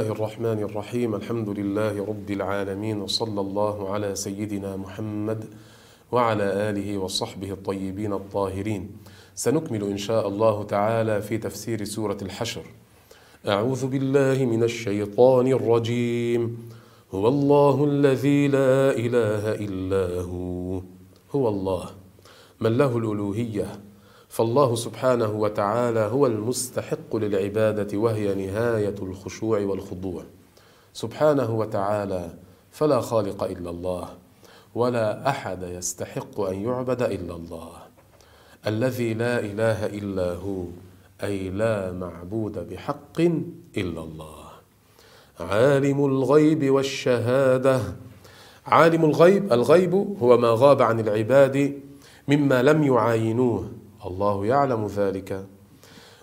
الله الرحمن الرحيم الحمد لله رب العالمين وصلى الله على سيدنا محمد وعلى آله وصحبه الطيبين الطاهرين سنكمل إن شاء الله تعالى في تفسير سورة الحشر أعوذ بالله من الشيطان الرجيم هو الله الذي لا إله إلا هو هو الله من له الألوهية فالله سبحانه وتعالى هو المستحق للعبادة وهي نهاية الخشوع والخضوع. سبحانه وتعالى فلا خالق إلا الله ولا أحد يستحق أن يعبد إلا الله. الذي لا إله إلا هو أي لا معبود بحق إلا الله. عالم الغيب والشهادة. عالم الغيب الغيب هو ما غاب عن العباد مما لم يعاينوه. الله يعلم ذلك.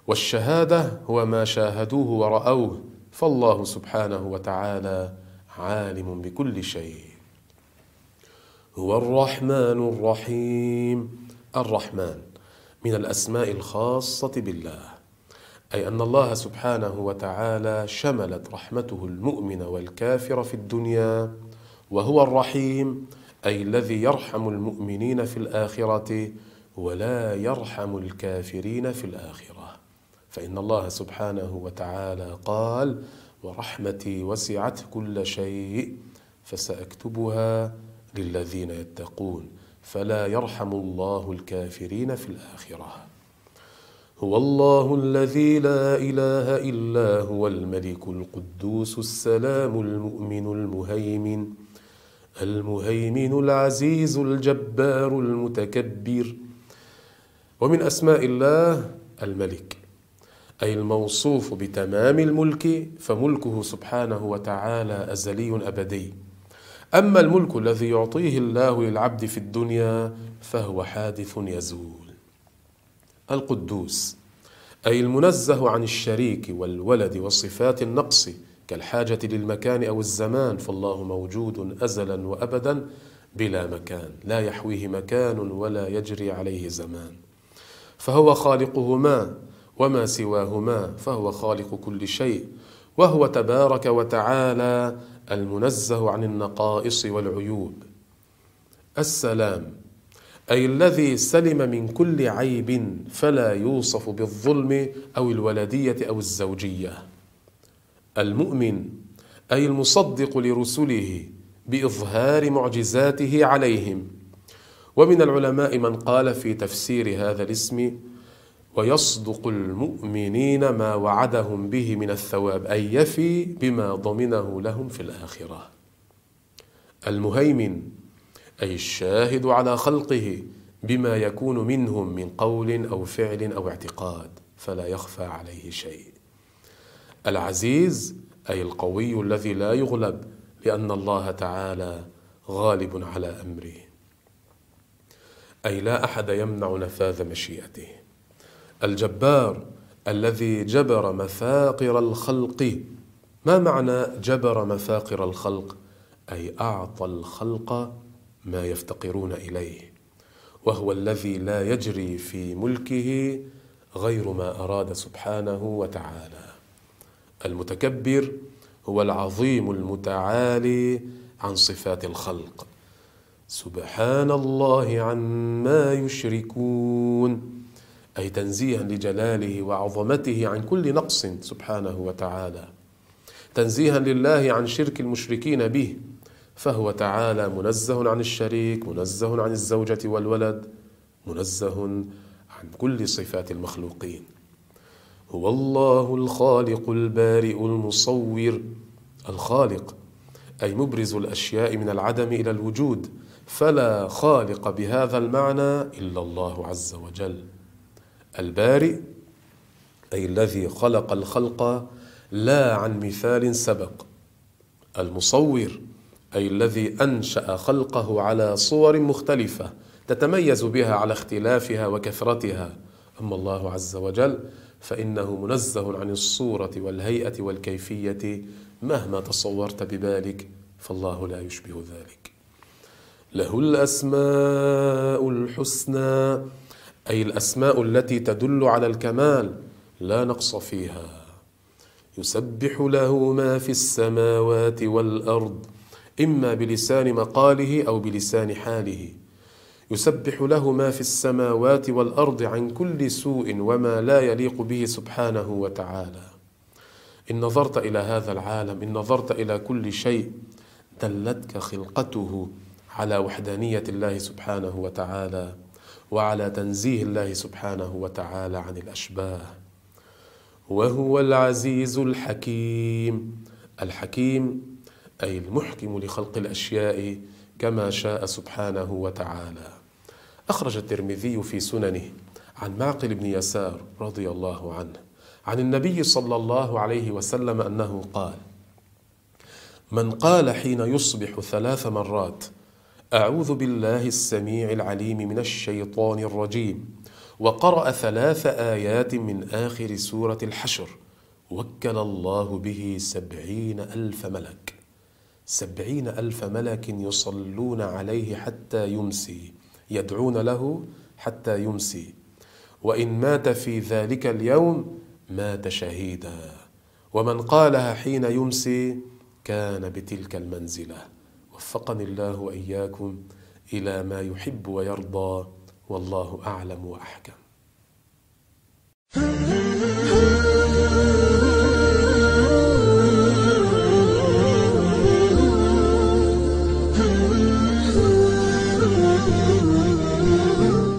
والشهادة هو ما شاهدوه ورأوه فالله سبحانه وتعالى عالم بكل شيء. هو الرحمن الرحيم. الرحمن من الأسماء الخاصة بالله أي أن الله سبحانه وتعالى شملت رحمته المؤمن والكافر في الدنيا وهو الرحيم أي الذي يرحم المؤمنين في الآخرة ولا يرحم الكافرين في الآخرة. فإن الله سبحانه وتعالى قال ورحمتي وسعت كل شيء فسأكتبها للذين يتقون فلا يرحم الله الكافرين في الآخرة. هو الله الذي لا إله إلا هو الملك القدوس السلام المؤمن المهيمن المهيمن العزيز الجبار المتكبر ومن أسماء الله الملك أي الموصوف بتمام الملك فملكه سبحانه وتعالى أزلي أبدي. أما الملك الذي يعطيه الله للعبد في الدنيا فهو حادث يزول. القدوس أي المنزه عن الشريك والولد وصفات النقص كالحاجة للمكان أو الزمان فالله موجود ازلا وابدا بلا مكان لا يحويه مكان ولا يجري عليه زمان. فهو خالقهما وما سواهما فهو خالق كل شيء وهو تبارك وتعالى المنزه عن النقائص والعيوب. السلام أي الذي سلم من كل عيب فلا يوصف بالظلم أو الولدية أو الزوجية. المؤمن أي المصدق لرسله بإظهار معجزاته عليهم. ومن العلماء من قال في تفسير هذا الاسم ويصدق المؤمنين ما وعدهم به من الثواب أي يفي بما ضمنه لهم في الآخرة. المهيمن أي الشاهد على خلقه بما يكون منهم من قول أو فعل أو اعتقاد فلا يخفى عليه شيء. العزيز أي القوي الذي لا يغلب لأن الله تعالى غالب على أمره. أي لا أحد يمنع نفاذ مشيئته. الجبار الذي جبر مفاقر الخلق. ما معنى جبر مفاقر الخلق؟ أي أعطى الخلق ما يفتقرون إليه. وهو الذي لا يجري في ملكه غير ما أراد سبحانه وتعالى. المتكبر هو العظيم المتعالي عن صفات الخلق. سبحان الله عما يشركون أي تنزيها لجلاله وعظمته عن كل نقص سبحانه وتعالى. تنزيها لله عن شرك المشركين به فهو تعالى منزه عن الشريك منزه عن الزوجة والولد منزه عن كل صفات المخلوقين. هو الله الخالق البارئ المصور الخالق أي مبرز الأشياء من العدم إلى الوجود فلا خالق بهذا المعنى إلا الله عز وجل. البارئ أي الذي خلق الخلق لا عن مثال سبق. المصور أي الذي أنشأ خلقه على صور مختلفة تتميز بها على اختلافها وكثرتها. أما الله عز وجل فإنه منزه عن الصورة والهيئة والكيفية مهما تصورت ببالك فالله لا يشبه ذلك. له الأسماء الحسنى أي الأسماء التي تدل على الكمال لا نقص فيها. يسبح له ما في السماوات والأرض إما بلسان مقاله أو بلسان حاله. يسبح له ما في السماوات والأرض عن كل سوء وما لا يليق به سبحانه وتعالى. إن نظرت إلى هذا العالم إن نظرت إلى كل شيء دلتك خلقته على وحدانية الله سبحانه وتعالى وعلى تنزيه الله سبحانه وتعالى عن الأشباه. وهو العزيز الحكيم. الحكيم أي المحكم لخلق الأشياء كما شاء سبحانه وتعالى. أخرج الترمذي في سننه عن معقل بن يسار رضي الله عنه عن النبي صلى الله عليه وسلم أنه قال من قال حين يصبح ثلاث مرات أعوذ بالله السميع العليم من الشيطان الرجيم وقرأ ثلاث آيات من آخر سورة الحشر وكل الله به سبعين ألف ملك. سبعين ألف ملك يصلون عليه حتى يمسي يدعون له حتى يمسي. وإن مات في ذلك اليوم مات شهيدا. ومن قالها حين يمسي كان بتلك المنزلة. وفقني الله وإياكم إلى ما يحب ويرضى والله أعلم وأحكم.